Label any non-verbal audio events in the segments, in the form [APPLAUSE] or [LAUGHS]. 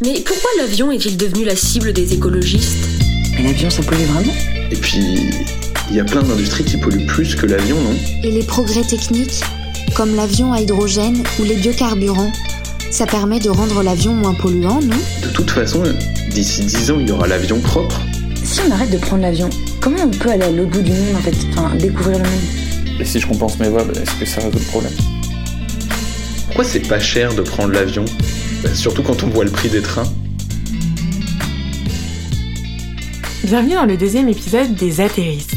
Mais pourquoi l'avion est-il devenu la cible des écologistes? Mais l'avion, ça pollue vraiment? Et puis, il y a plein d'industries qui polluent plus que l'avion, non? Et les progrès techniques, comme l'avion à hydrogène ou les biocarburants, ça permet de rendre l'avion moins polluant, non? De toute façon, d'ici 10 ans, il y aura l'avion propre. Si on arrête de prendre l'avion, comment on peut aller à l'autre bout du monde en fait? Enfin, découvrir le monde. Et si je compense mes vols, est-ce que ça résout le problème? Pourquoi c'est pas cher de prendre l'avion? Surtout quand on voit le prix des trains. Bienvenue dans le deuxième épisode des atterristes.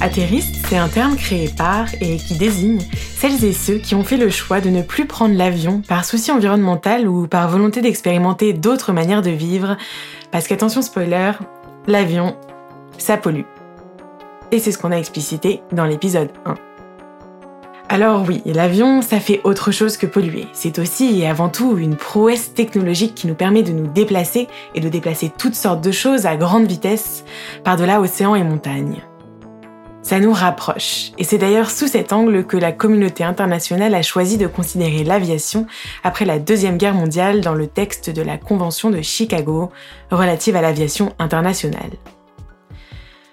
Atterristes, c'est un terme créé par et qui désigne celles et ceux qui ont fait le choix de ne plus prendre l'avion par souci environnemental ou par volonté d'expérimenter d'autres manières de vivre, parce qu'attention spoiler, l'avion, ça pollue. Et c'est ce qu'on a explicité dans l'épisode 1. Alors oui, l'avion, ça fait autre chose que polluer. C'est aussi et avant tout une prouesse technologique qui nous permet de nous déplacer et de déplacer toutes sortes de choses à grande vitesse par-delà océans et montagnes. Ça nous rapproche, et c'est d'ailleurs sous cet angle que la communauté internationale a choisi de considérer l'aviation après la Deuxième Guerre mondiale dans le texte de la Convention de Chicago relative à l'aviation internationale.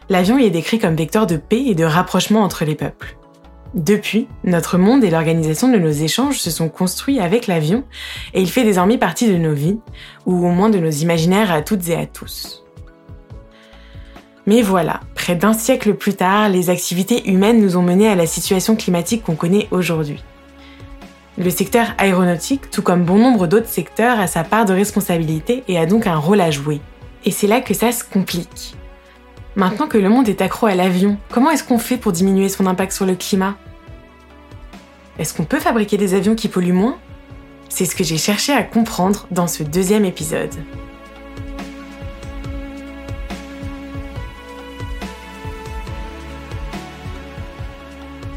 L'avion y est décrit comme vecteur de paix et de rapprochement entre les peuples. Depuis, notre monde et l'organisation de nos échanges se sont construits avec l'avion et il fait désormais partie de nos vies, ou au moins de nos imaginaires à toutes et à tous. Mais voilà, près d'un siècle plus tard, les activités humaines nous ont menés à la situation climatique qu'on connaît aujourd'hui. Le secteur aéronautique, tout comme bon nombre d'autres secteurs, a sa part de responsabilité et a donc un rôle à jouer. Et c'est là que ça se complique. Maintenant que le monde est accro à l'avion, comment est-ce qu'on fait pour diminuer son impact sur le climat? Est-ce qu'on peut fabriquer des avions qui polluent moins? C'est ce que j'ai cherché à comprendre dans ce deuxième épisode.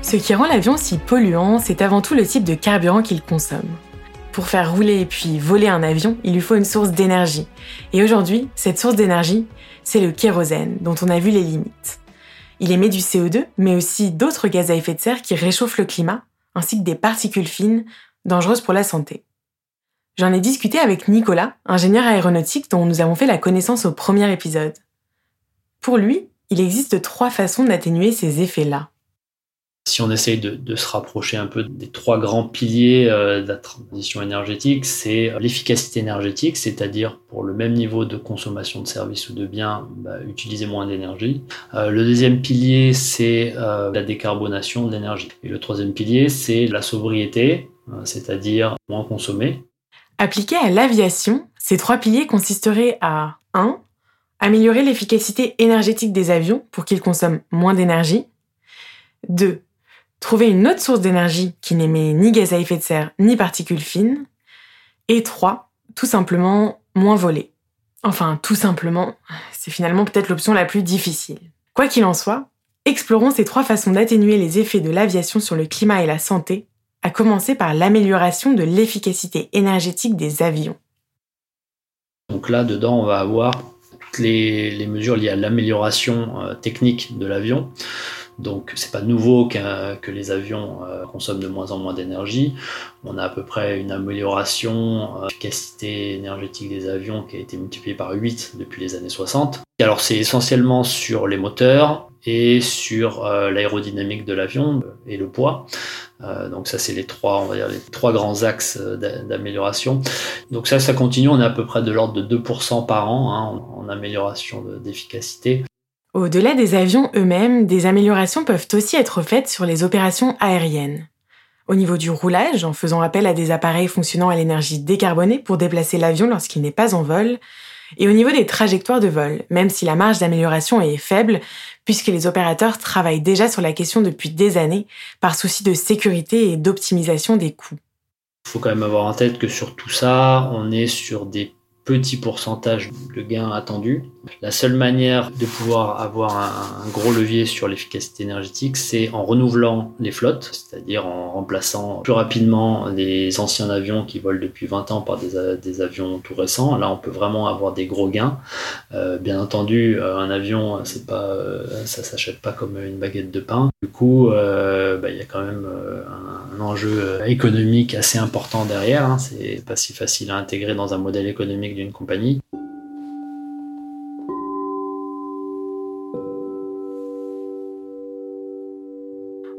Ce qui rend l'avion si polluant, c'est avant tout le type de carburant qu'il consomme. Pour faire rouler et puis voler un avion, il lui faut une source d'énergie. Et aujourd'hui, cette source d'énergie, c'est le kérosène, dont on a vu les limites. Il émet du CO2, mais aussi d'autres gaz à effet de serre qui réchauffent le climat, ainsi que des particules fines, dangereuses pour la santé. J'en ai discuté avec Nicolas, ingénieur aéronautique dont nous avons fait la connaissance au premier épisode. Pour lui, il existe trois façons d'atténuer ces effets-là. Si on essaye de, se rapprocher un peu des trois grands piliers euh, de la transition énergétique, c'est l'efficacité énergétique, c'est-à-dire pour le même niveau de consommation de services ou de biens, bah, utiliser moins d'énergie. Euh, le deuxième pilier, c'est euh, la décarbonation de l'énergie. Et le troisième pilier, c'est la sobriété, c'est-à-dire moins consommer. Appliqué à l'aviation, ces trois piliers consisteraient à 1. Améliorer l'efficacité énergétique des avions pour qu'ils consomment moins d'énergie. 2 trouver une autre source d'énergie qui n'émet ni gaz à effet de serre ni particules fines. Et 3. Tout simplement moins voler. Enfin, tout simplement, c'est finalement peut-être l'option la plus difficile. Quoi qu'il en soit, explorons ces trois façons d'atténuer les effets de l'aviation sur le climat et la santé, à commencer par l'amélioration de l'efficacité énergétique des avions. Donc là, dedans, on va avoir toutes les, les mesures liées à l'amélioration euh, technique de l'avion. Donc c'est pas nouveau qu que les avions euh, consomment de moins en moins d'énergie. On a à peu près une amélioration euh, l'efficacité énergétique des avions qui a été multipliée par 8 depuis les années 60. Alors c'est essentiellement sur les moteurs et sur euh, l'aérodynamique de l'avion et le poids. Donc ça c'est les trois, on va dire les trois grands axes d'amélioration. Donc ça, ça continue. On est à peu près de l'ordre de 2% par an hein, en amélioration d'efficacité. Au-delà des avions eux-mêmes, des améliorations peuvent aussi être faites sur les opérations aériennes. Au niveau du roulage, en faisant appel à des appareils fonctionnant à l'énergie décarbonée pour déplacer l'avion lorsqu'il n'est pas en vol, et au niveau des trajectoires de vol, même si la marge d'amélioration est faible, puisque les opérateurs travaillent déjà sur la question depuis des années, par souci de sécurité et d'optimisation des coûts. Il faut quand même avoir en tête que sur tout ça, on est sur des petit pourcentage de gains attendus. La seule manière de pouvoir avoir un, gros levier sur l'efficacité énergétique, c'est en renouvelant les flottes, c'est-à-dire en remplaçant plus rapidement les anciens avions qui volent depuis 20 ans par des, des avions tout récents. Là, on peut vraiment avoir des gros gains. Euh, bien entendu, euh, un avion, c'est pas, euh, ça s'achète pas comme une baguette de pain. Du coup, bah, il y a quand même un un enjeu économique assez important derrière. Hein. C'est pas si facile à intégrer dans un modèle économique d'une compagnie.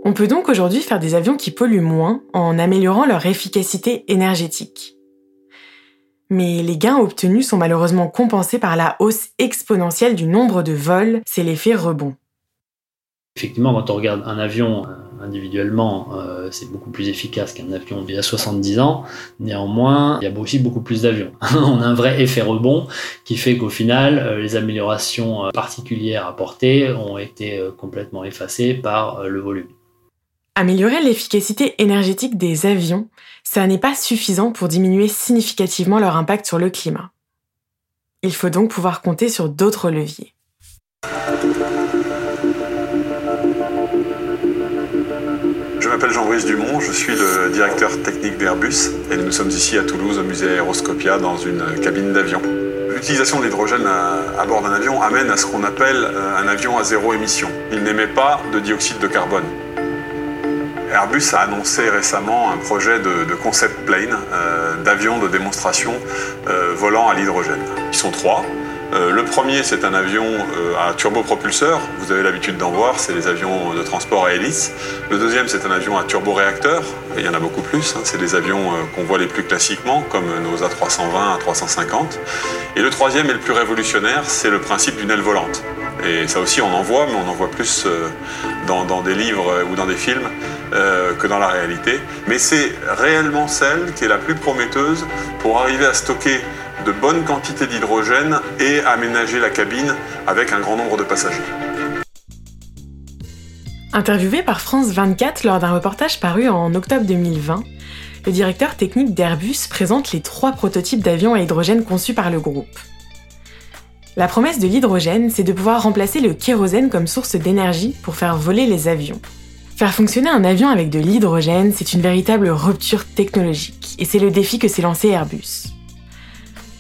On peut donc aujourd'hui faire des avions qui polluent moins en améliorant leur efficacité énergétique. Mais les gains obtenus sont malheureusement compensés par la hausse exponentielle du nombre de vols, c'est l'effet rebond. Effectivement, quand on regarde un avion euh, individuellement, euh, c'est beaucoup plus efficace qu'un avion d'il y a 70 ans. Néanmoins, il y a aussi beaucoup plus d'avions. [LAUGHS] on a un vrai effet rebond qui fait qu'au final, euh, les améliorations particulières apportées ont été complètement effacées par le volume. Améliorer l'efficacité énergétique des avions, ça n'est pas suffisant pour diminuer significativement leur impact sur le climat. Il faut donc pouvoir compter sur d'autres leviers. M'appelle Jean-Brice Dumont, je suis le directeur technique d'Airbus et nous sommes ici à Toulouse au musée Aeroscopia dans une cabine d'avion. L'utilisation de l'hydrogène à, bord d'un avion amène à ce qu'on appelle euh, un avion à zéro émission. Il n'émet pas de dioxyde de carbone. Airbus a annoncé récemment un projet de, concept plane, euh, d'avion de démonstration euh, volant à l'hydrogène. Ils sont trois. Euh, le premier, c'est un avion à turbopropulseur. Vous avez l'habitude d'en voir, c'est les avions de transport à hélice. Le deuxième, c'est un avion à turboréacteur. il y en a beaucoup plus. Hein. C'est des avions qu'on voit les plus classiquement, comme nos A320, A350. Et le troisième et le plus révolutionnaire, c'est le principe d'une aile volante. Et ça aussi, on en voit, mais on en voit plus dans, des livres ou dans des films. Euh, que dans la réalité. Mais c'est réellement celle qui est la plus prometteuse pour arriver à stocker de bonnes quantités d'hydrogène et aménager la cabine avec un grand nombre de passagers. Interviewé par France 24 lors d'un reportage paru en octobre 2020, le directeur technique d'Airbus présente les trois prototypes d'avions à hydrogène conçus par le groupe. La promesse de l'hydrogène, c'est de pouvoir remplacer le kérosène comme source d'énergie pour faire voler les avions. Faire fonctionner un avion avec de l'hydrogène, c'est une véritable rupture technologique, et c'est le défi que s'est lancé Airbus.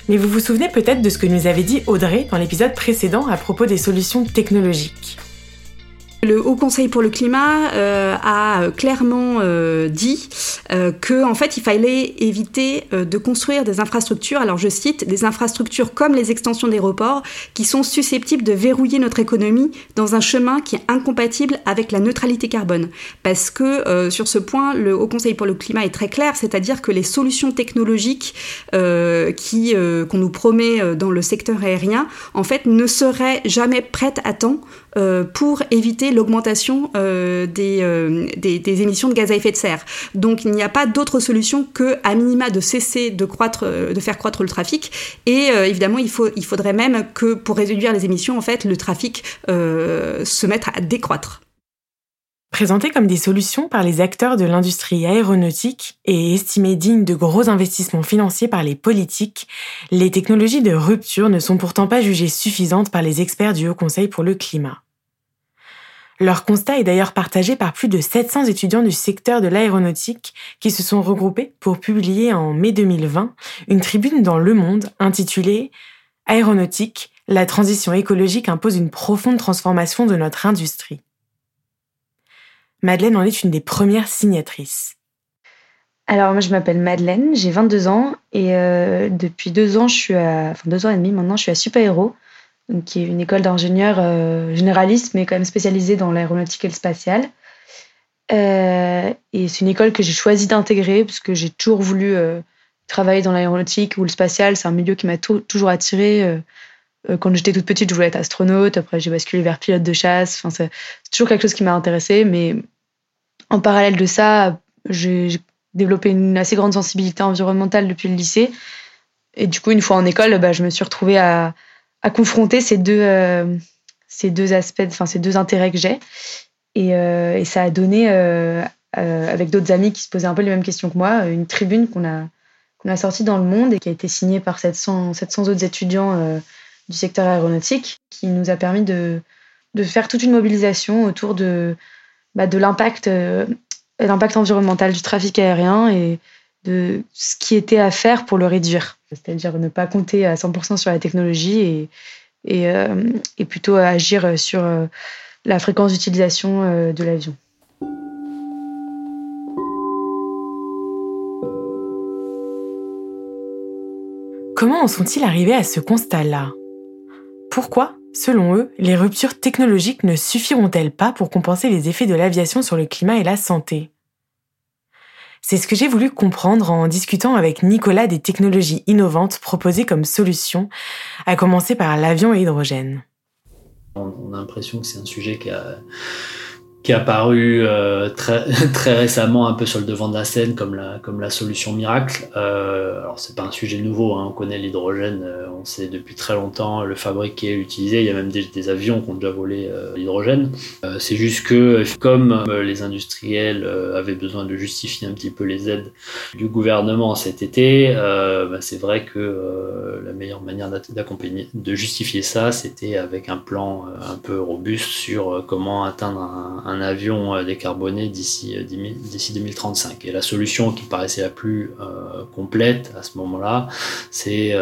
Mais vous vous souvenez peut-être de ce que nous avait dit Audrey dans l'épisode précédent à propos des solutions technologiques. Le Haut Conseil pour le climat euh, a clairement euh, dit euh, que en fait il fallait éviter euh, de construire des infrastructures. Alors je cite des infrastructures comme les extensions d'aéroports qui sont susceptibles de verrouiller notre économie dans un chemin qui est incompatible avec la neutralité carbone. Parce que euh, sur ce point, le Haut Conseil pour le climat est très clair, c'est-à-dire que les solutions technologiques qui qu'on nous promet dans le secteur aérien, en fait, ne seraient jamais prêtes à temps euh, pour éviter l'augmentation euh, euh, des, des, émissions de gaz à effet de serre. Donc il n'y a pas d'autre solution que, à minima, de cesser de, croître, de faire croître le trafic. Et évidemment, il, faut, il faudrait même que, pour réduire les émissions, en fait, le trafic se mette à décroître. Présentées comme des solutions par les acteurs de l'industrie aéronautique et estimées dignes de gros investissements financiers par les politiques, les technologies de rupture ne sont pourtant pas jugées suffisantes par les experts du Haut Conseil pour le climat. Leur constat est d'ailleurs partagé par plus de 700 étudiants du secteur de l'aéronautique qui se sont regroupés pour publier en mai 2020 une tribune dans Le Monde intitulée Aéronautique, la transition écologique impose une profonde transformation de notre industrie. Madeleine en est une des premières signatrices. Alors moi je m'appelle Madeleine, j'ai 22 ans et euh, depuis deux ans je suis à, enfin deux ans et demi maintenant je suis à Supaéro, qui est une école d'ingénieurs euh, généralistes mais quand même spécialisée dans l'aéronautique et le spatial. Euh, et c'est une école que j'ai choisi d'intégrer parce que j'ai toujours voulu travailler dans l'aéronautique ou le spatial. C'est un milieu qui m'a toujours attiré. quand j'étais toute petite, je voulais être astronaute. Après, j'ai basculé vers pilote de chasse. Enfin, c'est toujours quelque chose qui m'a intéressé. Mais en parallèle de ça, j'ai développé une assez grande sensibilité environnementale depuis le lycée. Et du coup, une fois en école, bah, je me suis retrouvée à, confronter ces deux, euh, ces deux aspects, enfin ces deux intérêts que j'ai. Et, euh, ça a donné, euh, avec d'autres amis qui se posaient un peu les mêmes questions que moi, une tribune qu'on a, qu'on a sortie dans le monde et qui a été signée par 700, 700 autres étudiants du secteur aéronautique, qui nous a permis de, de faire toute une mobilisation autour de bah, de l'impact euh, l'impact environnemental du trafic aérien et de ce qui était à faire pour le réduire. C'est-à-dire ne pas compter à 100% sur la technologie et, et, euh, plutôt agir sur euh, la fréquence d'utilisation de l'avion. Comment en sont-ils arrivés à ce constat-là? Pourquoi? Selon eux, les ruptures technologiques ne suffiront-elles pas pour compenser les effets de l'aviation sur le climat et la santé? C'est ce que j'ai voulu comprendre en discutant avec Nicolas des technologies innovantes proposées comme solution, à commencer par l'avion à hydrogène. On a l'impression que c'est un sujet qui a qui est apparu euh, très, [LAUGHS] très récemment un peu sur le devant de la scène comme la, comme la solution miracle. Euh, alors c'est pas un sujet nouveau, hein, on connaît l'hydrogène, euh, on sait depuis très longtemps le fabriquer, l'utiliser. Il y a même des, des, avions qui ont déjà volé euh, l'hydrogène. Euh, c'est juste que comme les industriels avaient besoin de justifier un petit peu les aides du gouvernement cet été, bah, c'est vrai que la meilleure manière d'accompagner, de justifier ça, c'était avec un plan un peu robuste sur comment atteindre un, un un avion euh, décarboné d'ici euh, d'ici 2035. Et la solution qui paraissait la plus euh, complète à ce moment-là, c'est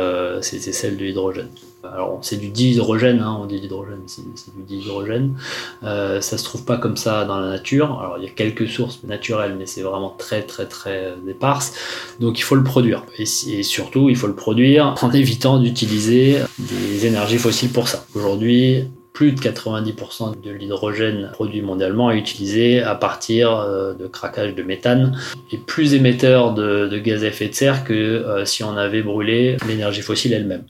celle de l'hydrogène. Alors c'est du dihydrogène, hein, on dit l'hydrogène, c'est du dihydrogène. Euh, ça se trouve pas comme ça dans la nature. Alors il y a quelques sources naturelles, mais c'est vraiment très très très éparse. Donc il faut le produire. Et surtout il faut le produire en évitant d'utiliser des énergies fossiles pour ça. Aujourd'hui, plus de 90% de l'hydrogène produit mondialement est utilisé à partir euh, de craquage de méthane et plus émetteur de, gaz à effet de serre que euh, si on avait brûlé l'énergie fossile elle-même.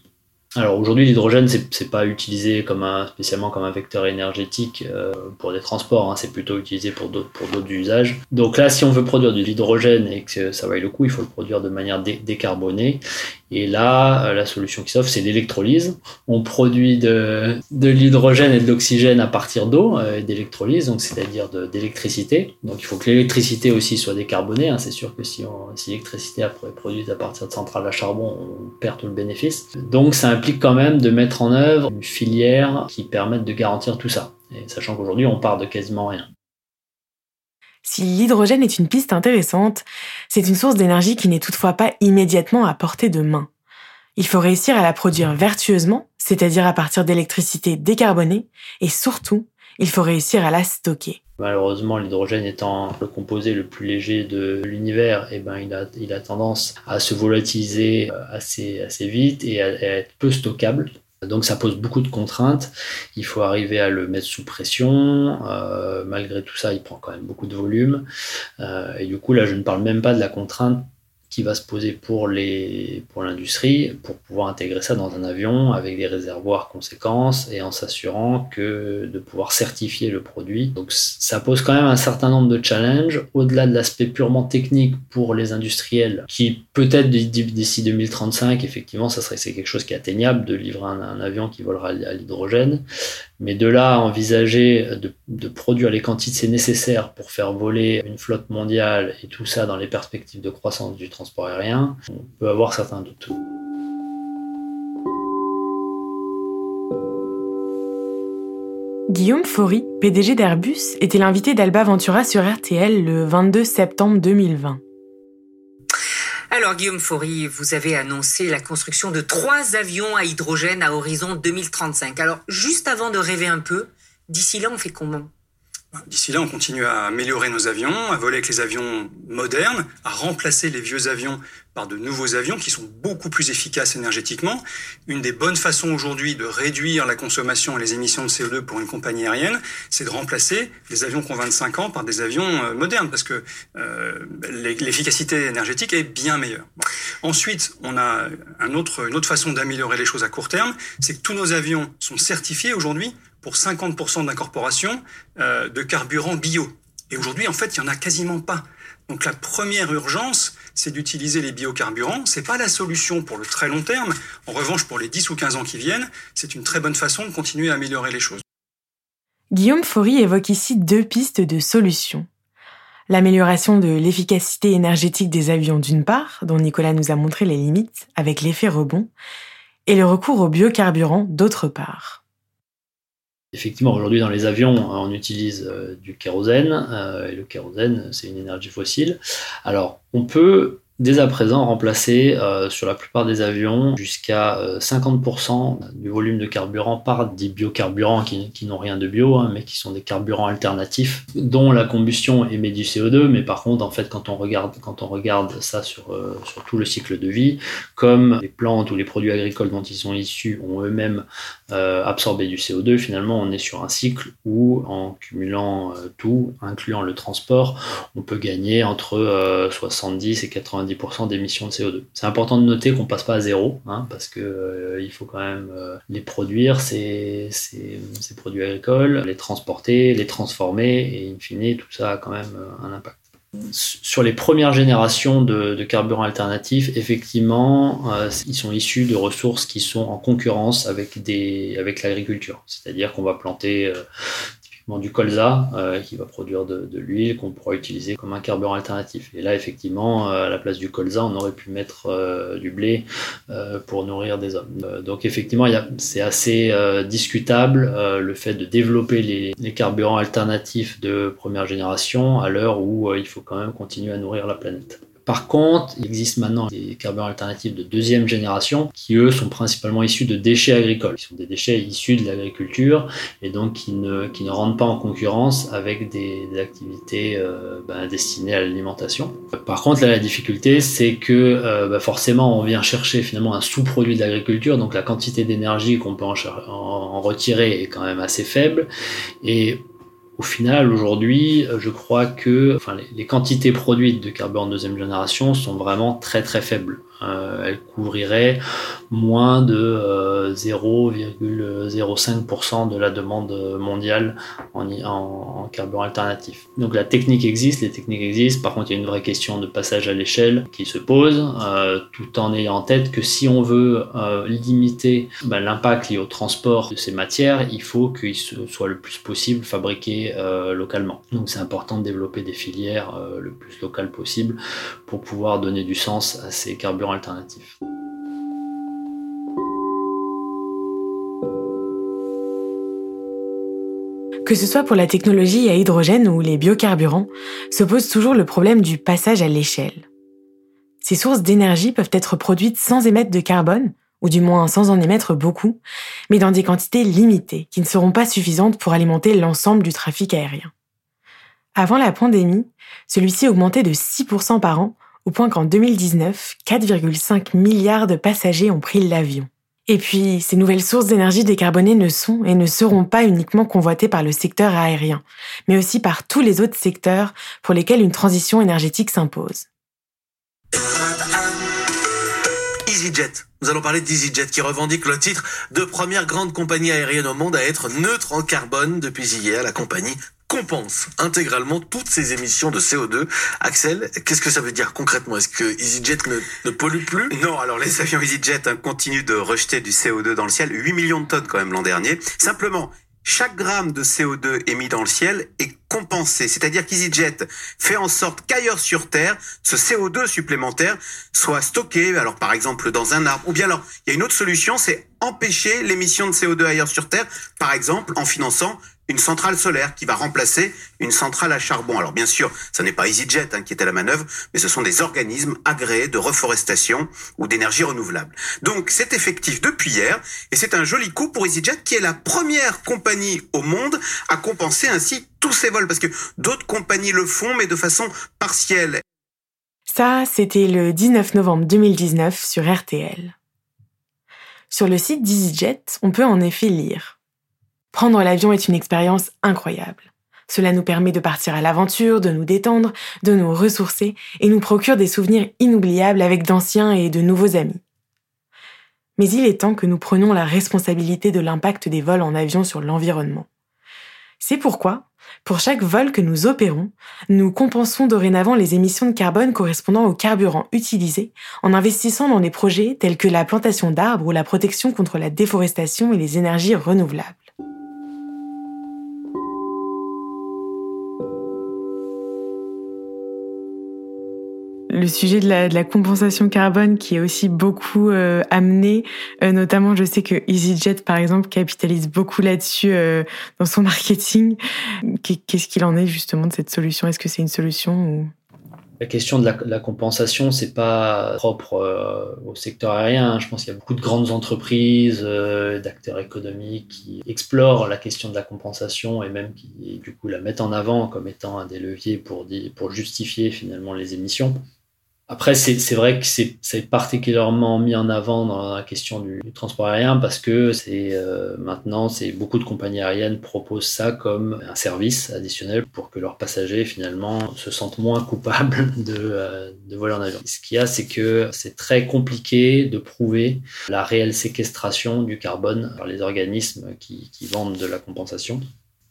Alors aujourd'hui, l'hydrogène, c'est pas utilisé spécialement comme un vecteur énergétique euh, pour des transports, hein, c'est plutôt utilisé pour d'autres pour d'autres usages. Donc là, si on veut produire de l'hydrogène et que ça vaille le coup, il faut le produire de manière décarbonée. Et là, euh, la solution qui s'offre, c'est l'électrolyse. On produit de, l'hydrogène et de l'oxygène à partir d'eau euh, et d'électrolyse, donc c'est-à-dire d'électricité. Donc il faut que l'électricité aussi soit décarbonée. Hein. C'est sûr que si, si l'électricité est produite à partir de centrales à charbon, on perd tout le bénéfice. Donc ça implique quand même de mettre en œuvre une filière qui permette de garantir tout ça. Sachant qu'aujourd'hui, on part de quasiment rien. Si l'hydrogène est une piste intéressante, c'est une source d'énergie qui n'est toutefois pas immédiatement à portée de main. Il faut réussir à la produire vertueusement, c'est-à-dire à partir d'électricité décarbonée, et surtout, il faut réussir à la stocker. Malheureusement, l'hydrogène étant le composé le plus léger de l'univers, eh ben, il, a, tendance à se volatiliser euh, assez, assez vite et à être peu stockable. Donc ça pose beaucoup de contraintes. Il faut arriver à le mettre sous pression. Euh, malgré tout ça, il prend quand même beaucoup de volume. Euh, et du coup, là, je ne parle même pas de la contrainte qui va se poser pour les pour l'industrie pour pouvoir intégrer ça dans un avion avec des réservoirs conséquences et en s'assurant que de pouvoir certifier le produit. Donc ça pose quand même un certain nombre de challenges au-delà de l'aspect purement technique pour les industriels qui peut-être d'ici 2035 effectivement ça serait c'est quelque chose qui est atteignable de livrer un, avion qui volera à l'hydrogène mais de là envisager de, de, produire les quantités nécessaires pour faire voler une flotte mondiale et tout ça dans les perspectives de croissance du transport aérien, on peut avoir certains doutes. Guillaume Faury, PDG d'Airbus, était l'invité d'Alba Ventura sur RTL le 22 septembre 2020. Alors Guillaume Faury, vous avez annoncé la construction de trois avions à hydrogène à horizon 2035. Alors juste avant de rêver un peu, d'ici là on fait comment? D'ici là, on continue à améliorer nos avions, à voler avec les avions modernes, à remplacer les vieux avions par de nouveaux avions qui sont beaucoup plus efficaces énergétiquement. Une des bonnes façons aujourd'hui de réduire la consommation et les émissions de CO2 pour une compagnie aérienne, c'est de remplacer les avions qui ont 25 ans par des avions euh, modernes parce que euh, l'efficacité énergétique est bien meilleure. Ensuite, on a autre, une autre façon d'améliorer les choses à court terme, c'est que tous nos avions sont certifiés aujourd'hui pour 50% d'incorporation euh, de carburant bio. Et aujourd'hui, en fait, il n'y en a quasiment pas. Donc la première urgence, c'est d'utiliser les biocarburants. C'est pas la solution pour le très long terme. En revanche, pour les 10 ou 15 ans qui viennent, c'est une très bonne façon de continuer à améliorer les choses. Guillaume Faury évoque ici deux pistes de solutions. L'amélioration de l'efficacité énergétique des avions d'une part, dont Nicolas nous a montré les limites avec l'effet rebond, et le recours aux biocarburants d'autre part. Effectivement, aujourd'hui dans les avions, on utilise euh, du kérosène, euh, et le kérosène, c'est une énergie fossile. Alors, on peut dès à présent remplacer euh, sur la plupart des avions jusqu'à 50% euh, du volume de carburant par des biocarburants qui, n'ont rien de bio, hein, mais qui sont des carburants alternatifs, dont la combustion émet du CO2. Mais par contre, en fait, quand on regarde, quand on regarde ça sur, euh, sur tout le cycle de vie, comme les plantes ou les produits agricoles dont ils sont issus ont eux-mêmes absorbé du CO2, finalement, on est sur un cycle où, en cumulant tout, incluant le transport, on peut gagner entre 70 et 90 d'émissions de CO2. C'est important de noter qu'on passe pas à zéro, hein, parce que euh, il faut quand même euh, les produire, ces, produits agricoles, les transporter, les transformer, et in fine, tout ça a quand même euh, un impact. Sur les premières générations de, carburants alternatifs, effectivement, ils sont issus de ressources qui sont en concurrence avec, avec l'agriculture. C'est-à-dire qu'on va planter du colza euh, qui va produire de, l'huile qu'on pourra utiliser comme un carburant alternatif. Et là, effectivement, euh, à la place du colza, on aurait pu mettre euh, du blé pour nourrir des hommes. donc, effectivement, c'est assez discutable le fait de développer les, les, carburants alternatifs de première génération à l'heure où il faut quand même continuer à nourrir la planète. Par contre, il existe maintenant des carburants alternatifs de deuxième génération qui, eux, sont principalement issus de déchets agricoles. Ils sont des déchets issus de l'agriculture et donc qui ne, rentrent pas en concurrence avec des, activités euh, ben, destinées à l'alimentation. Par contre, là, la difficulté, c'est que euh, ben, forcément, on vient chercher finalement un sous-produit de l'agriculture, donc la quantité d'énergie qu'on peut en, retirer est quand même assez faible. Au final, aujourd'hui, euh, je crois que enfin, les, quantités produites de carburant de deuxième génération sont vraiment très très faibles. Euh, elle couvrirait moins de 0,05% euh, de la demande mondiale en, carburant alternatif. Donc la technique existe, les techniques existent, par contre il y a une vraie question de passage à l'échelle qui se pose, euh, tout en ayant en tête que si on veut limiter ben, l'impact lié au transport de ces matières, il faut qu'ils soient le plus possible fabriqués localement. Donc c'est important de développer des filières le plus locales possible pour pouvoir donner du sens à ces carburants Que ce soit pour la technologie à hydrogène ou les biocarburants, se pose toujours le problème du passage à l'échelle. Ces sources d'énergie peuvent être produites sans émettre de carbone, ou du moins sans en émettre beaucoup, mais dans des quantités limitées qui ne seront pas suffisantes pour alimenter l'ensemble du trafic aérien. Avant la pandémie, celui-ci augmentait de 6% par an au point qu'en 2019, 4,5 milliards de passagers ont pris l'avion. Et puis, ces nouvelles sources d'énergie décarbonée ne sont et ne seront pas uniquement convoitées par le secteur aérien, mais aussi par tous les autres secteurs pour lesquels une transition énergétique s'impose. EasyJet. Nous allons parler d'EasyJet qui revendique le titre de première grande compagnie aérienne au monde à être neutre en carbone depuis hier. La compagnie compense intégralement toutes ces émissions de CO2. Axel, qu'est-ce que ça veut dire concrètement? Est-ce que EasyJet ne, pollue plus? Non, alors les avions EasyJet hein, continuent de rejeter du CO2 dans le ciel, 8 millions de tonnes quand même l'an dernier. Simplement, chaque gramme de CO2 émis dans le ciel est compensé. C'est-à-dire qu'EasyJet fait en sorte qu'ailleurs sur Terre, ce CO2 supplémentaire soit stocké, alors par exemple dans un arbre. Ou bien alors, il y a une autre solution, c'est empêcher l'émission de CO2 ailleurs sur Terre, par exemple en finançant une centrale solaire qui va remplacer une centrale à charbon. Alors bien sûr, ce n'est pas EasyJet hein, qui est à la manœuvre, mais ce sont des organismes agréés de reforestation ou d'énergie renouvelable. Donc c'est effectif depuis hier et c'est un joli coup pour EasyJet qui est la première compagnie au monde à compenser ainsi tous ses vols parce que d'autres compagnies le font mais de façon partielle. Ça, c'était le 19 novembre 2019 sur RTL. Sur le site d'EasyJet, on peut en effet lire Prendre l'avion est une expérience incroyable. Cela nous permet de partir à l'aventure, de nous détendre, de nous ressourcer et nous procure des souvenirs inoubliables avec d'anciens et de nouveaux amis. Mais il est temps que nous prenions la responsabilité de l'impact des vols en avion sur l'environnement. C'est pourquoi, pour chaque vol que nous opérons, nous compensons dorénavant les émissions de carbone correspondant au carburant utilisé en investissant dans des projets tels que la plantation d'arbres ou la protection contre la déforestation et les énergies renouvelables. Le sujet de la, compensation carbone qui est aussi beaucoup euh, amené. Euh, notamment, je sais que EasyJet, par exemple, capitalise beaucoup là-dessus euh, dans son [LAUGHS] marketing. Qu'est-ce qu'il en est justement de cette solution? Est-ce que c'est une solution. La question de la, la compensation, c'est pas propre au secteur aérien. Je pense qu'il y a beaucoup de grandes entreprises, d'acteurs économiques qui explorent la question de la compensation et même qui, du coup, la mettent en avant comme étant un des leviers pour justifier finalement les émissions. Après, c'est vrai que c'est particulièrement mis en avant dans la question du, transport aérien parce que c'est euh, maintenant, c'est beaucoup de compagnies aériennes proposent ça comme un service additionnel pour que leurs passagers finalement se sentent moins coupables [LAUGHS] de, euh, de voler en avion. Ce qu'il y a, c'est que c'est très compliqué de prouver la réelle séquestration du carbone par les organismes qui, qui vendent de la compensation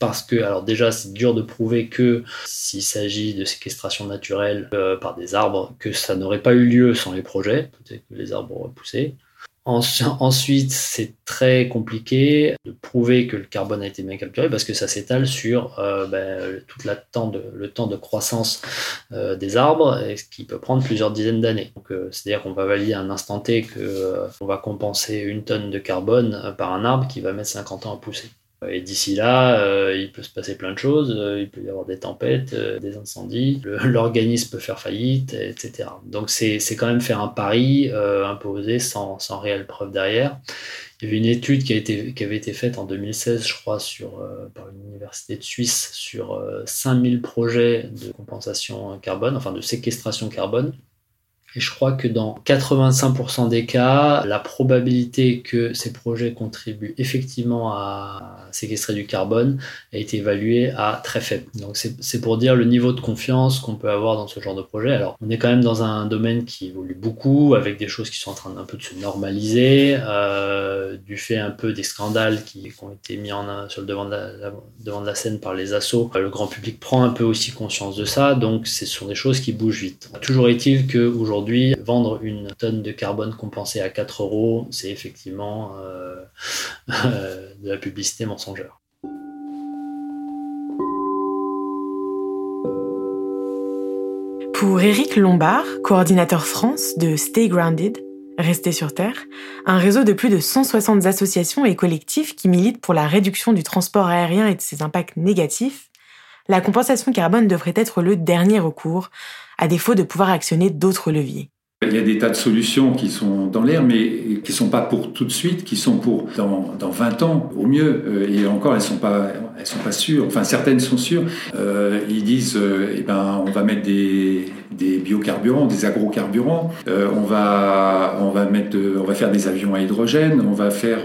parce que, alors déjà, c'est dur de prouver que s'il s'agit de séquestration naturelle euh, par des arbres, que ça n'aurait pas eu lieu sans les projets, peut-être que les arbres auraient poussé. Ensuite, c'est très compliqué de prouver que le carbone a été bien capturé parce que ça s'étale sur euh, ben, le temps, de, le temps de croissance euh, des arbres, ce qui peut prendre plusieurs dizaines d'années. c'est-à-dire qu'on va valider à un instant T qu'on va compenser une tonne de carbone par un arbre qui va mettre 50 ans à pousser. Et d'ici là, euh, il peut se passer plein de choses. Euh, il peut y avoir des tempêtes, euh, des incendies, [LAUGHS] l'organisme peut faire faillite, etc. Donc c'est quand même faire un pari imposé sans, sans réelle preuve derrière. Il y avait une étude qui, a été, qui avait été faite en 2016, je crois, sur, par une université de Suisse sur 5000 projets de compensation carbone, enfin de séquestration carbone. Et je crois que dans 85% des cas, la probabilité que ces projets contribuent effectivement à séquestrer du carbone a été évaluée à très faible. Donc c'est pour dire le niveau de confiance qu'on peut avoir dans ce genre de projet. Alors on est quand même dans un domaine qui évolue beaucoup, avec des choses qui sont en train d'un peu de se normaliser, euh, du fait un peu des scandales qui, ont été mis en, sur le devant de la, devant de la scène par les assauts. Le grand public prend un peu aussi conscience de ça, donc ce sont des choses qui bougent vite. Toujours est-il qu'aujourd'hui, Aujourd'hui, vendre une tonne de carbone compensée à 4 euros, c'est effectivement [LAUGHS] euh, de la publicité mensongère. Pour Eric Lombard, coordinateur France de Stay Grounded, Rester sur Terre, un réseau de plus de 160 associations et collectifs qui militent pour la réduction du transport aérien et de ses impacts négatifs, la compensation carbone devrait être le dernier recours, à défaut de pouvoir actionner d'autres leviers. Il y a des tas de solutions qui sont dans l'air, mais qui sont pas pour tout de suite, qui sont pour dans, dans 20 ans au mieux. Euh, et encore, elles sont pas, elles sont pas sûres. Enfin, certaines sont sûres. Euh, ils disent, euh, eh ben, on va mettre des, des biocarburants, des agrocarburants. Euh, on va, on va mettre, on va faire des avions à hydrogène. On va faire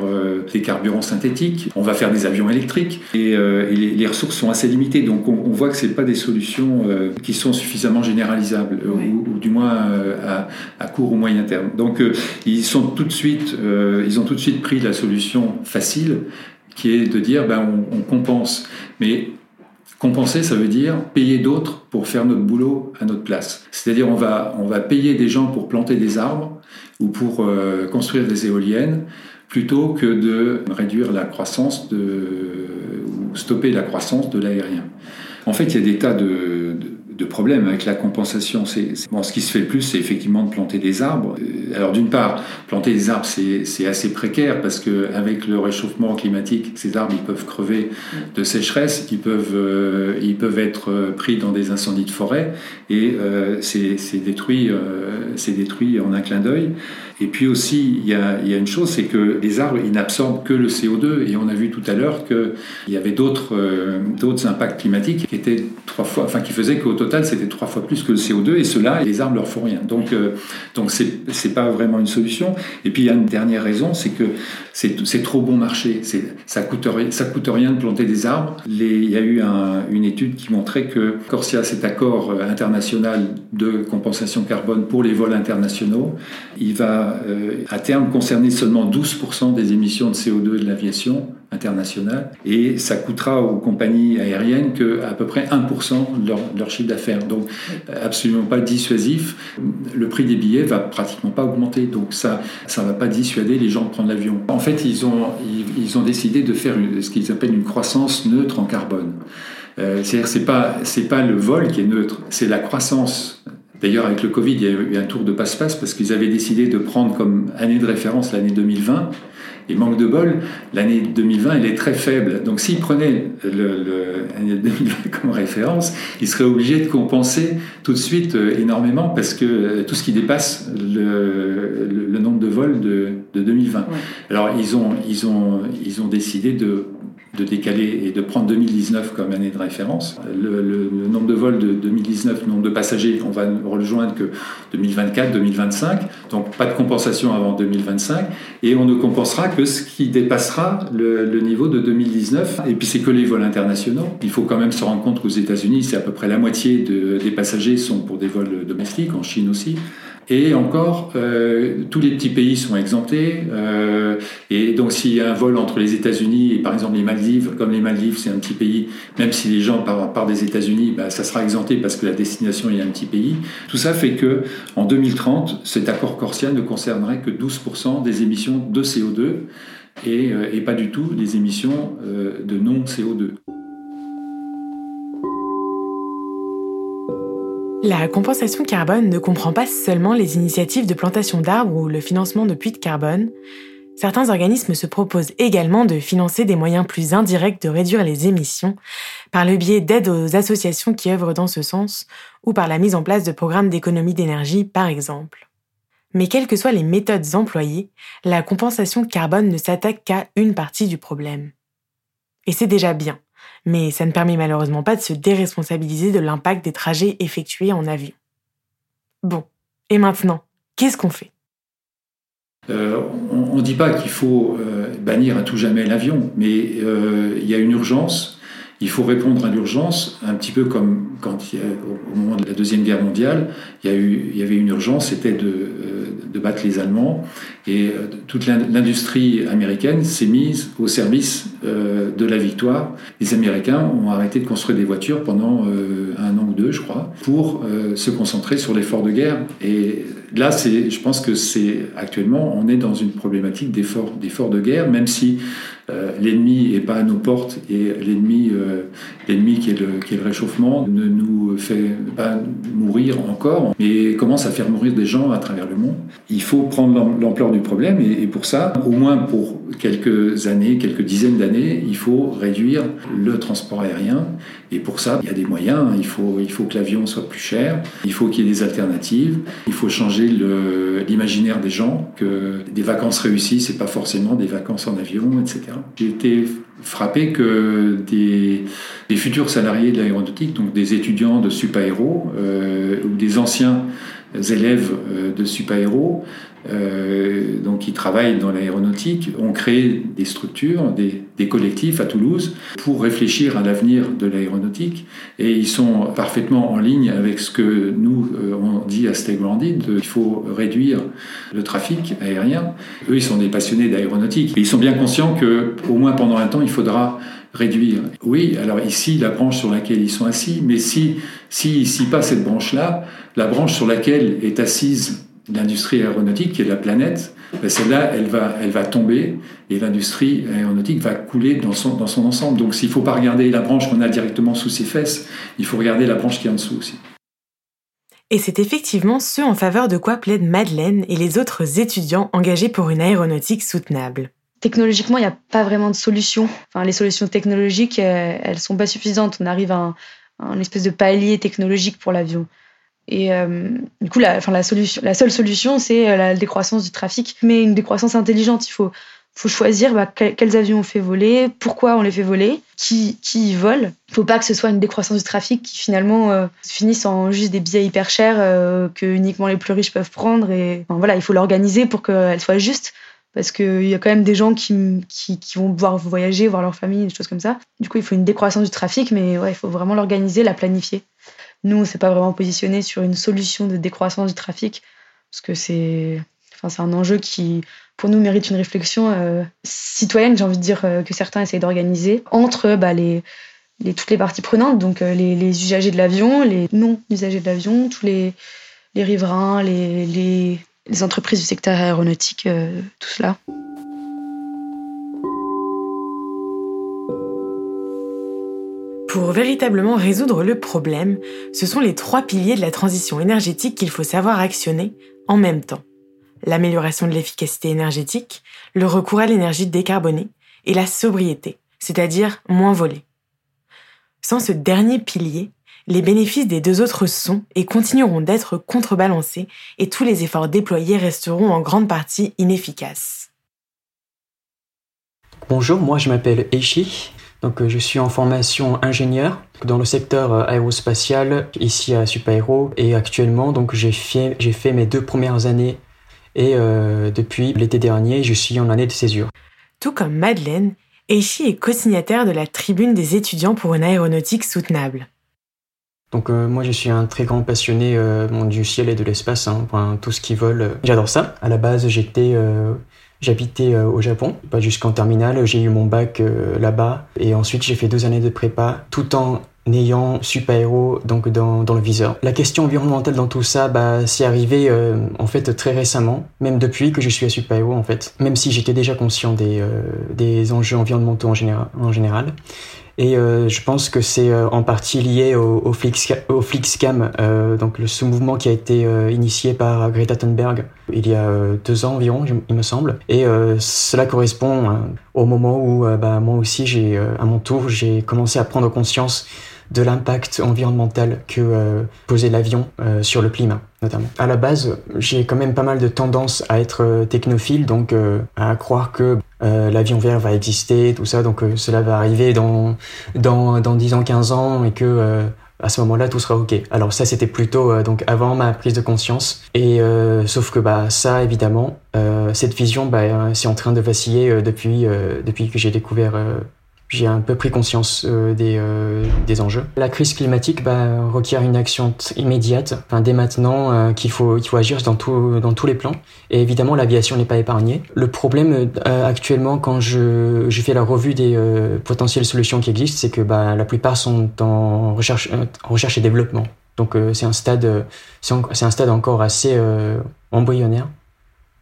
des carburants synthétiques. On va faire des avions électriques. Et, et les, les, ressources sont assez limitées. Donc, on, on voit que c'est pas des solutions qui sont suffisamment généralisables, ou, ou, du moins à à court ou moyen terme. Donc euh, ils sont tout de suite, euh, ils ont tout de suite pris la solution facile, qui est de dire ben on, compense. Mais compenser, ça veut dire payer d'autres pour faire notre boulot à notre place. C'est-à-dire on va on va payer des gens pour planter des arbres ou pour euh, construire des éoliennes plutôt que de réduire la croissance de, ou stopper la croissance de l'aérien. En fait, il y a des tas de de problèmes avec la compensation. C'est, bon, ce qui se fait le plus, c'est effectivement de planter des arbres. Euh, alors d'une part, planter des arbres, c'est, assez précaire parce que avec le réchauffement climatique, ces arbres ils peuvent crever de sécheresse, ils peuvent euh, ils peuvent être euh, pris dans des incendies de forêt et c'est, c'est détruit c'est détruit en un clin d'œil. Et puis aussi, il y a, une chose, c'est que les arbres, ils n'absorbent que le CO2. Et on a vu tout à l'heure qu'il y avait d'autres, euh, d'autres impacts climatiques qui étaient trois fois, enfin, qui faisaient qu'au total, c'était trois fois plus que le CO2. Et cela, les arbres leur font rien. Donc, euh, donc c'est, pas vraiment une solution. Et puis, il y a une dernière raison, c'est que c'est, trop bon marché. Ça coûte ça coûte rien de planter des arbres. Il y a eu un, une étude qui montrait que Corsia, cet accord euh, international de compensation carbone pour les vols internationaux, il va euh, à terme concerner seulement 12% des émissions de CO2 de l'aviation internationale et ça coûtera aux compagnies aériennes que à peu près 1% de leur, chiffre d'affaires. Donc absolument pas dissuasif. Le prix des billets va pratiquement pas augmenter, donc ça ça va pas dissuader les gens de prendre l'avion. En fait, ils ont ils, ont décidé de faire ce qu'ils appellent une croissance neutre en carbone. Euh, c'est-à-dire c'est pas c'est pas le vol qui est neutre, c'est la croissance D'ailleurs, avec le Covid, il y a eu un tour de passe-passe parce qu'ils avaient décidé de prendre comme année de référence l'année 2020. Et manque de bol, l'année 2020, elle est très faible. Donc s'ils prenaient l'année 2020 comme référence, ils seraient obligés de compenser tout de suite euh, énormément parce que euh, tout ce qui dépasse le, le nombre de vols de, de 2020. Alors ils ont, ils, ont, ils ont décidé de de décaler et de prendre 2019 comme année de référence. Le, nombre de vols de 2019, le nombre de passagers, on va rejoindre que 2024, 2025, donc pas de compensation avant 2025, et on ne compensera que ce qui dépassera le, niveau de 2019. Et puis c'est que les vols internationaux. Il faut quand même se rendre compte qu'aux États-Unis, c'est à peu près la moitié des passagers sont pour des vols domestiques, en Chine aussi. Et encore, euh, tous les petits pays sont exemptés. Euh, et donc, s'il y a un vol entre les États-Unis et par exemple les Maldives, comme les Maldives, c'est un petit pays, même si les gens partent des États-Unis, bah, ça sera exempté parce que la destination est un petit pays. Tout ça fait que en 2030, cet accord corsia ne concernerait que 12% des émissions de CO2 et, euh, et, pas du tout les émissions de non-CO2. La compensation carbone ne comprend pas seulement les initiatives de plantation d'arbres ou le financement de puits de carbone. Certains organismes se proposent également de financer des moyens plus indirects de réduire les émissions par le biais d'aides aux associations qui œuvrent dans ce sens ou par la mise en place de programmes d'économie d'énergie par exemple. Mais quelles que soient les méthodes employées, la compensation carbone ne s'attaque qu'à une partie du problème. Et c'est déjà bien mais ça ne permet malheureusement pas de se déresponsabiliser de l'impact des trajets effectués en avion. Bon, et maintenant, qu'est-ce qu'on fait? Euh, on ne dit pas qu'il faut euh, bannir à tout jamais l'avion, mais euh, il y a une urgence. Il faut répondre à l'urgence, un petit peu comme quand au moment de la Deuxième Guerre mondiale, il y, avait une urgence, c'était de, de, battre les Allemands. Et toute l'industrie américaine s'est mise au service de la victoire. Les Américains ont arrêté de construire des voitures pendant un an ou deux, je crois, pour se concentrer sur l'effort de guerre. Et là, je pense que c'est actuellement, on est dans une problématique d'effort, de guerre, même si euh, l'ennemi n'est pas à nos portes et l'ennemi, euh, l'ennemi qui, est le, qui est le réchauffement ne nous fait pas mourir encore, mais commence à faire mourir des gens à travers le monde. Il faut prendre l'ampleur du problème et, et, pour ça, au moins pour quelques années, quelques dizaines d'années, il faut réduire le transport aérien et pour ça, il y a des moyens. Il faut, il faut que l'avion soit plus cher, il faut qu'il y ait des alternatives, il faut changer l'imaginaire des gens que des vacances réussies, c'est pas forcément des vacances en avion, etc. J'ai été frappé que des, des futurs salariés de l'aéronautique, donc des étudiants de Supaéro euh, ou des anciens élèves euh, de Supaéro, euh, donc qui travaillent dans l'aéronautique, ont créé des structures, des, des, collectifs à Toulouse pour réfléchir à l'avenir de l'aéronautique. Et ils sont parfaitement en ligne avec ce que nous, euh, on dit à Stay Il faut réduire le trafic aérien. Eux, ils sont des passionnés d'aéronautique. Ils sont bien conscients que, au moins pendant un temps, il faudra réduire. Oui, alors ici, la branche sur laquelle ils sont assis, mais si, si, si pas cette branche-là, la branche sur laquelle est assise l'industrie aéronautique, qui est la planète, ben celle-là, elle va, elle va tomber et l'industrie aéronautique va couler dans son, dans son ensemble. Donc s'il ne faut pas regarder la branche qu'on a directement sous ses fesses, il faut regarder la branche qui est en dessous aussi. Et c'est effectivement ce en faveur de quoi plaident Madeleine et les autres étudiants engagés pour une aéronautique soutenable. Technologiquement, il n'y a pas vraiment de solution. Enfin, les solutions technologiques, euh, elles ne sont pas suffisantes. On arrive à un espèce de palier technologique pour l'avion. Et euh, du coup, la, seule solution, c'est euh, la décroissance du trafic, mais une décroissance intelligente. Il faut, choisir bah, quels avions on fait voler, pourquoi on les fait voler, qui, y vole. Il ne faut pas que ce soit une décroissance du trafic qui finalement euh, finisse en juste des billets hyper chers que uniquement les plus riches peuvent prendre. Et voilà, il faut l'organiser pour qu'elle soit juste. Parce qu'il y a quand même des gens qui, vont pouvoir voyager, voir leur famille, des choses comme ça. Du coup, il faut une décroissance du trafic, mais ouais, il faut vraiment l'organiser, la planifier. Nous, on s'est pas vraiment positionné sur une solution de décroissance du trafic parce que c'est enfin, un enjeu qui, pour nous, mérite une réflexion euh, citoyenne, j'ai envie de dire, euh, que certains essayent d'organiser entre bah, toutes les parties prenantes, donc euh, les, usagers de l'avion, les non-usagers de l'avion, tous les, riverains, les, entreprises du secteur aéronautique, tout cela. Pour véritablement résoudre le problème, ce sont les trois piliers de la transition énergétique qu'il faut savoir actionner en même temps. L'amélioration de l'efficacité énergétique, le recours à l'énergie décarbonée et la sobriété, c'est-à-dire moins voler. Sans ce dernier pilier, les bénéfices des deux autres sont et continueront d'être contrebalancés et tous les efforts déployés resteront en grande partie inefficaces. Bonjour, moi je m'appelle Eishi. Donc, euh, je suis en formation ingénieur dans le secteur euh, aérospatial ici à Supaéro et actuellement donc j'ai fait, j'ai fait mes deux premières années et euh, depuis l'été dernier je suis en année de césure. Tout comme Madeleine, Eishi est co-signataire de la tribune des étudiants pour une aéronautique soutenable. Donc moi je suis un très grand passionné du ciel et de l'espace, hein, tout ce qui vole. J'adore ça. À la base j'étais J'habitais euh, au Japon, pas jusqu'en terminale, j'ai eu mon bac euh, là-bas et ensuite j'ai fait deux années de prépa tout en ayant super-héros donc dans, dans, le viseur. La question environnementale dans tout ça, bah, c'est arrivé euh, en fait très récemment, même depuis que je suis à super-héros en fait, même si j'étais déjà conscient des, des enjeux environnementaux en général. En général. Et euh, je pense que c'est euh, en partie lié au, au, Flix, au Flixcam, euh, donc le, ce mouvement qui a été euh, initié par Greta Thunberg il y a deux ans environ, il me semble. Et cela correspond au moment où bah, moi aussi, j'ai, à mon tour, j'ai commencé à prendre conscience de l'impact environnemental que euh, posait l'avion euh, sur le climat, notamment. À la base, j'ai quand même pas mal de tendance à être euh, technophile, donc à croire que l'avion vert va exister, tout ça, donc cela va arriver dans, dans, dans 10 ans, 15 ans, et que à ce moment-là tout sera ok. Alors ça c'était plutôt donc avant ma prise de conscience et sauf que bah ça évidemment cette vision bah, c'est en train de vaciller depuis depuis que j'ai découvert j'ai un peu pris conscience euh, des, euh, des, enjeux. La crise climatique bah, requiert une action immédiate, dès maintenant euh, qu'il faut, il faut agir dans, tout, dans tous les plans. Et évidemment, l'aviation n'est pas épargnée. Le problème actuellement, quand je, je fais la revue des potentielles solutions qui existent, c'est que bah, la plupart sont en recherche, recherche et développement. Donc c'est un stade, c'est un stade encore assez embryonnaire.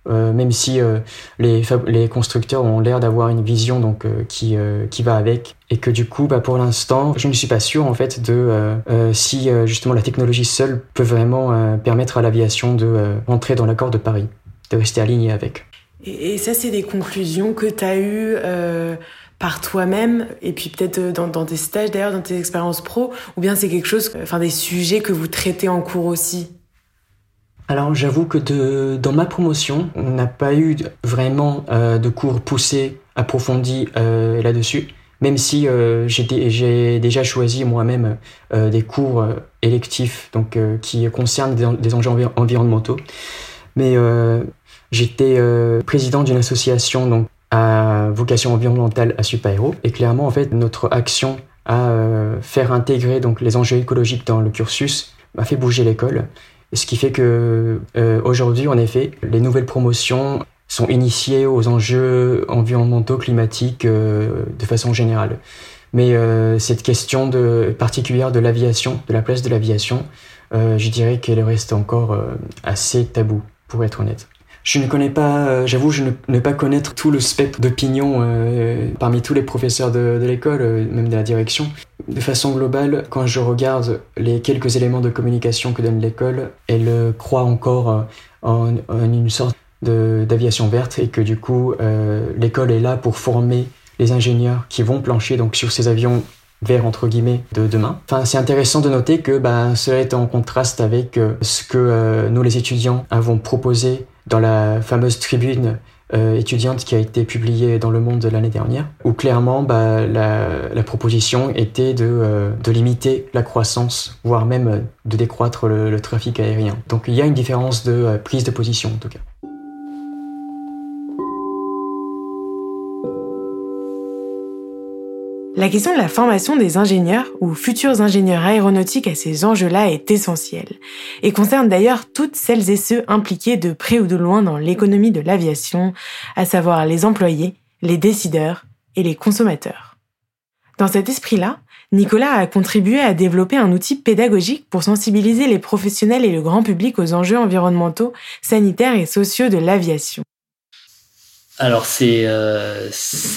Euh, même si euh, les, constructeurs ont l'air d'avoir une vision donc euh, qui, qui va avec. Et que du coup bah, pour l'instant je ne suis pas sûr en fait de si justement la technologie seule peut vraiment permettre à l'aviation de rentrer dans l'accord de Paris de rester aligné avec. Et, ça c'est des conclusions que tu as eues par toi-même et puis peut-être dans, dans, tes stages d'ailleurs dans tes expériences pro ou bien c'est quelque chose enfin des sujets que vous traitez en cours aussi? Alors j'avoue que dans ma promotion, on n'a pas eu vraiment euh, de cours poussés, approfondis euh, là-dessus, même si euh, j'ai déjà choisi moi-même des cours électifs donc qui concernent des, des enjeux environnementaux. Mais j'étais président d'une association donc à vocation environnementale à Supaéro et clairement en fait notre action à faire intégrer donc les enjeux écologiques dans le cursus m'a fait bouger l'école ce qui fait que euh, aujourd'hui, en effet, les nouvelles promotions sont initiées aux enjeux environnementaux, climatiques euh, de façon générale. Mais euh, cette question particulière de l'aviation, de la place de l'aviation, je dirais qu'elle reste encore assez tabou, pour être honnête. Je ne connais pas, euh, j'avoue, je ne, ne, pas connaître tout le spectre d'opinion euh, parmi tous les professeurs de, l'école, euh, même de la direction. De façon globale, quand je regarde les quelques éléments de communication que donne l'école, elle croit encore en, une sorte d'aviation verte et que du coup, l'école est là pour former les ingénieurs qui vont plancher donc sur ces avions verts entre guillemets de demain. Enfin, c'est intéressant de noter que bah, cela est en contraste avec ce que nous les étudiants avons proposé dans la fameuse tribune euh, étudiante qui a été publiée dans Le Monde l'année dernière, où clairement bah, la, proposition était de, euh, de, limiter la croissance, voire même de décroître le, le, trafic aérien. Donc il y a une différence de euh, prise de position en tout cas. La question de la formation des ingénieurs ou futurs ingénieurs aéronautiques à ces enjeux-là est essentielle et concerne d'ailleurs toutes celles et ceux impliqués de près ou de loin dans l'économie de l'aviation, à savoir les employés, les décideurs et les consommateurs. Dans cet esprit-là, Nicolas a contribué à développer un outil pédagogique pour sensibiliser les professionnels et le grand public aux enjeux environnementaux, sanitaires et sociaux de l'aviation. Alors c'est euh,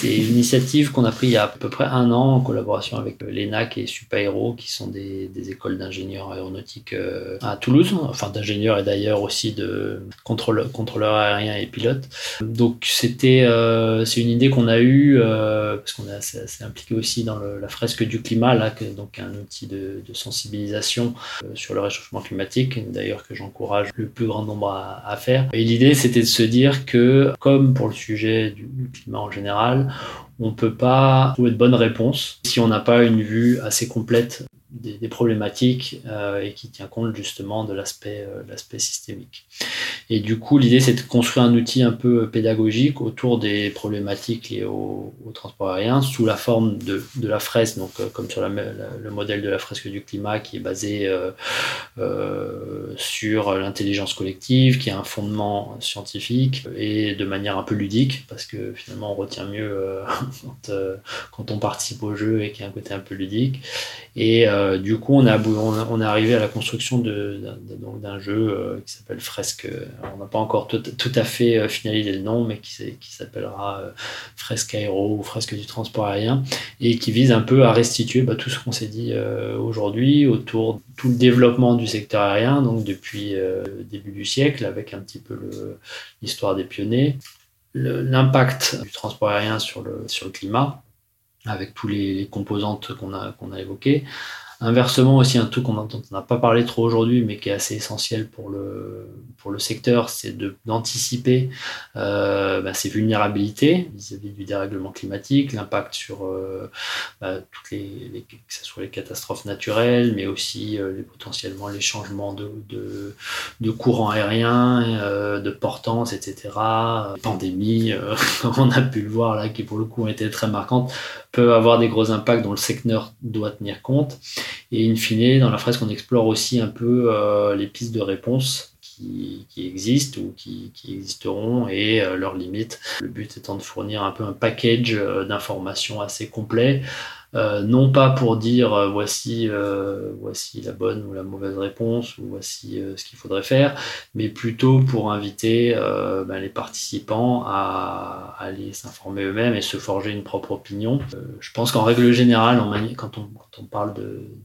une initiative qu'on a prise il y a à peu près un an en collaboration avec euh, l'ENAC et Supaéro qui sont des, des écoles d'ingénieurs aéronautiques euh, à Toulouse, enfin d'ingénieurs et d'ailleurs aussi de contrôleurs aériens et pilotes. Donc c'était euh, c'est une idée qu'on a eue euh, parce qu'on est assez, impliqué aussi dans la fresque du climat là, donc un outil de, sensibilisation sur le réchauffement climatique, d'ailleurs que j'encourage le plus grand nombre à, à faire. Et l'idée c'était de se dire que comme pour le du climat en général, on ne peut pas trouver de bonnes réponses si on n'a pas une vue assez complète des, problématiques euh, et qui tient compte justement de l'aspect euh, systémique. Et du coup, l'idée, c'est de construire un outil un peu pédagogique autour des problématiques liées au, au transport aérien sous la forme de, la fresque, donc euh, comme sur le modèle de la fresque du climat qui est basé euh, euh, sur l'intelligence collective, qui a un fondement scientifique et de manière un peu ludique, parce que finalement, on retient mieux euh, [LAUGHS] quand, on participe au jeu et qu'il y a un côté un peu ludique. Et euh, du coup, on, a, on, est arrivé à la construction d'un jeu euh, qui s'appelle Fresque. Alors, on n'a pas encore tout, à fait euh, finalisé le nom, mais qui, s'appellera euh, Fresque Aéro ou Fresque du transport aérien, et qui vise un peu à restituer bah, tout ce qu'on s'est dit euh, aujourd'hui autour de tout le développement du secteur aérien, donc depuis le début du siècle, avec un petit peu l'histoire des pionniers, l'impact du transport aérien sur le, sur le climat avec tous les, les composantes qu'on a, qu'on a évoquées. Inversement aussi, un truc dont on n'a pas parlé trop aujourd'hui, mais qui est assez essentiel pour le, pour le secteur, c'est d'anticiper euh, bah, ces vulnérabilités vis-à-vis -vis du dérèglement climatique, l'impact sur euh, bah, toutes les, les, que ce soit les catastrophes naturelles, mais aussi euh, les, potentiellement les changements de, de, de courants aériens, euh, de portance, etc. Pandémie, [LAUGHS] comme on a pu le voir là, qui pour le coup ont été très marquantes, peut avoir des gros impacts dont le secteur doit tenir compte. Et in fine, dans la fresque, on explore aussi un peu euh, les pistes de réponse qui, existent ou qui, qui existeront et euh, leurs limites. Le but étant de fournir un peu un package euh, d'informations assez complet euh, non pas pour dire euh, voici, euh, voici la bonne ou la mauvaise réponse ou voici euh, ce qu'il faudrait faire, mais plutôt pour inviter euh, ben, les participants à, à aller s'informer eux-mêmes et se forger une propre opinion. Euh, je pense qu'en règle générale, en quand, on, quand on parle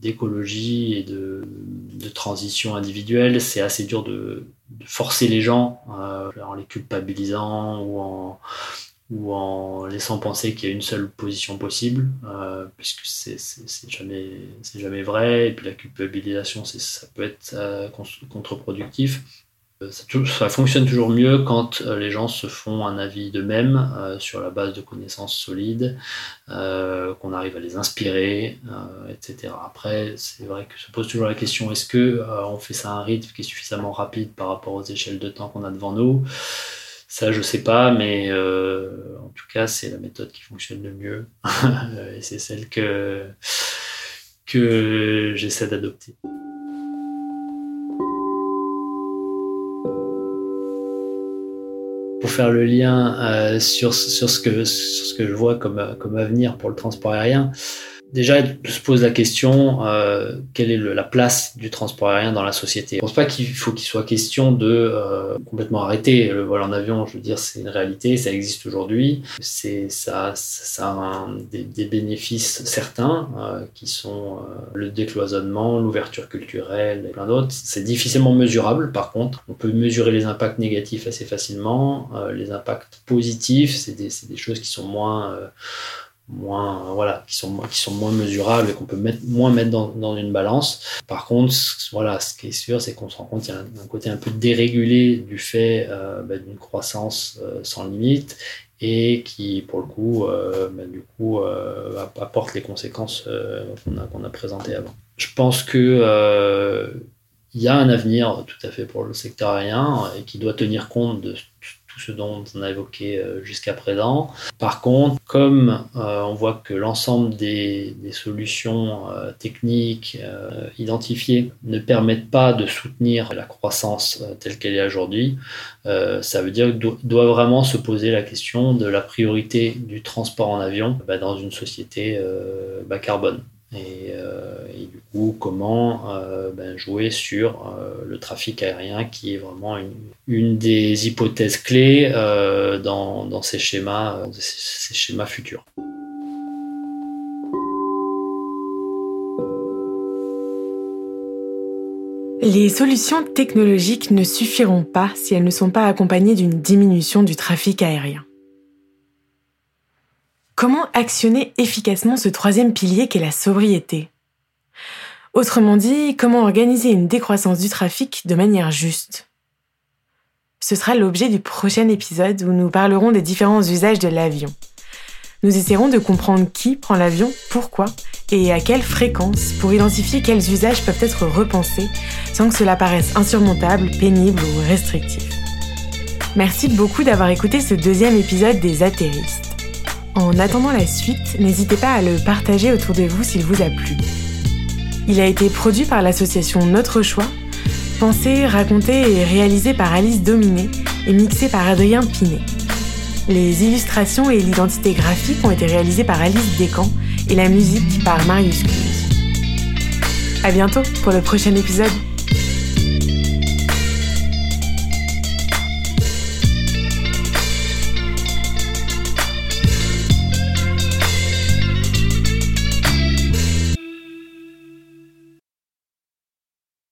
d'écologie et de, de, transition individuelle, c'est assez dur de, de, forcer les gens en les culpabilisant ou en ou en laissant penser qu'il y a une seule position possible, euh, puisque c'est jamais, jamais vrai, et puis la culpabilisation, ça peut être euh, contre-productif. Euh, ça, fonctionne toujours mieux quand euh, les gens se font un avis d'eux-mêmes sur la base de connaissances solides, qu'on arrive à les inspirer, etc. Après, c'est vrai que se pose toujours la question est-ce que on fait ça à un rythme qui est suffisamment rapide par rapport aux échelles de temps qu'on a devant nous? Ça, je sais pas, mais euh, en tout cas, c'est la méthode qui fonctionne le mieux. [LAUGHS] et c'est celle que, que j'essaie d'adopter. Pour faire le lien euh, sur, sur, ce que, sur ce que je vois comme, comme avenir pour le transport aérien, Déjà, se pose la question euh, quelle est le, la place du transport aérien dans la société? Je pense pas qu'il faut qu'il soit question de euh, complètement arrêter le vol en avion. Je veux dire, c'est une réalité, ça existe aujourd'hui. C'est ça, ça a des, des, bénéfices certains euh, qui sont euh, le décloisonnement, l'ouverture culturelle et plein d'autres. C'est difficilement mesurable. Par contre, on peut mesurer les impacts négatifs assez facilement. Euh, les impacts positifs, c'est des, des, choses qui sont moins euh, moins voilà qui sont qui sont moins mesurables et qu'on peut mettre moins mettre dans, dans une balance. Par contre voilà ce qui est sûr c'est qu'on se rend compte qu'il y a un, côté un peu dérégulé du fait euh, bah, d'une croissance euh, sans limite et qui pour le coup euh, bah, du coup apporte les conséquences qu'on a qu'on a présentées avant. Je pense que il y a un avenir tout à fait pour le secteur aérien et qui doit tenir compte de tout ce dont on a évoqué euh, jusqu'à présent. Par contre, comme euh, on voit que l'ensemble des, solutions euh, techniques identifiées ne permettent pas de soutenir la croissance telle qu'elle est aujourd'hui, ça veut dire que do doit vraiment se poser la question de la priorité du transport en avion bah, dans une société bas carbone. Et, et du coup, comment ben, jouer sur le trafic aérien qui est vraiment une, des hypothèses clés dans, dans, ces schémas, ces schémas futurs. Les solutions technologiques ne suffiront pas si elles ne sont pas accompagnées d'une diminution du trafic aérien. Comment actionner efficacement ce troisième pilier qu'est la sobriété? Autrement dit, comment organiser une décroissance du trafic de manière juste? Ce sera l'objet du prochain épisode où nous parlerons des différents usages de l'avion. Nous essaierons de comprendre qui prend l'avion, pourquoi et à quelle fréquence pour identifier quels usages peuvent être repensés sans que cela paraisse insurmontable, pénible ou restrictif. Merci beaucoup d'avoir écouté ce deuxième épisode des Atterristes. En attendant la suite, n'hésitez pas à le partager autour de vous s'il vous a plu. Il a été produit par l'association Notre Choix, pensé, raconté et réalisé par Alice Dominé et mixé par Adrien Pinet. Les illustrations et l'identité graphique ont été réalisées par Alice Descamps et la musique par Marius Cluse. À bientôt pour le prochain épisode.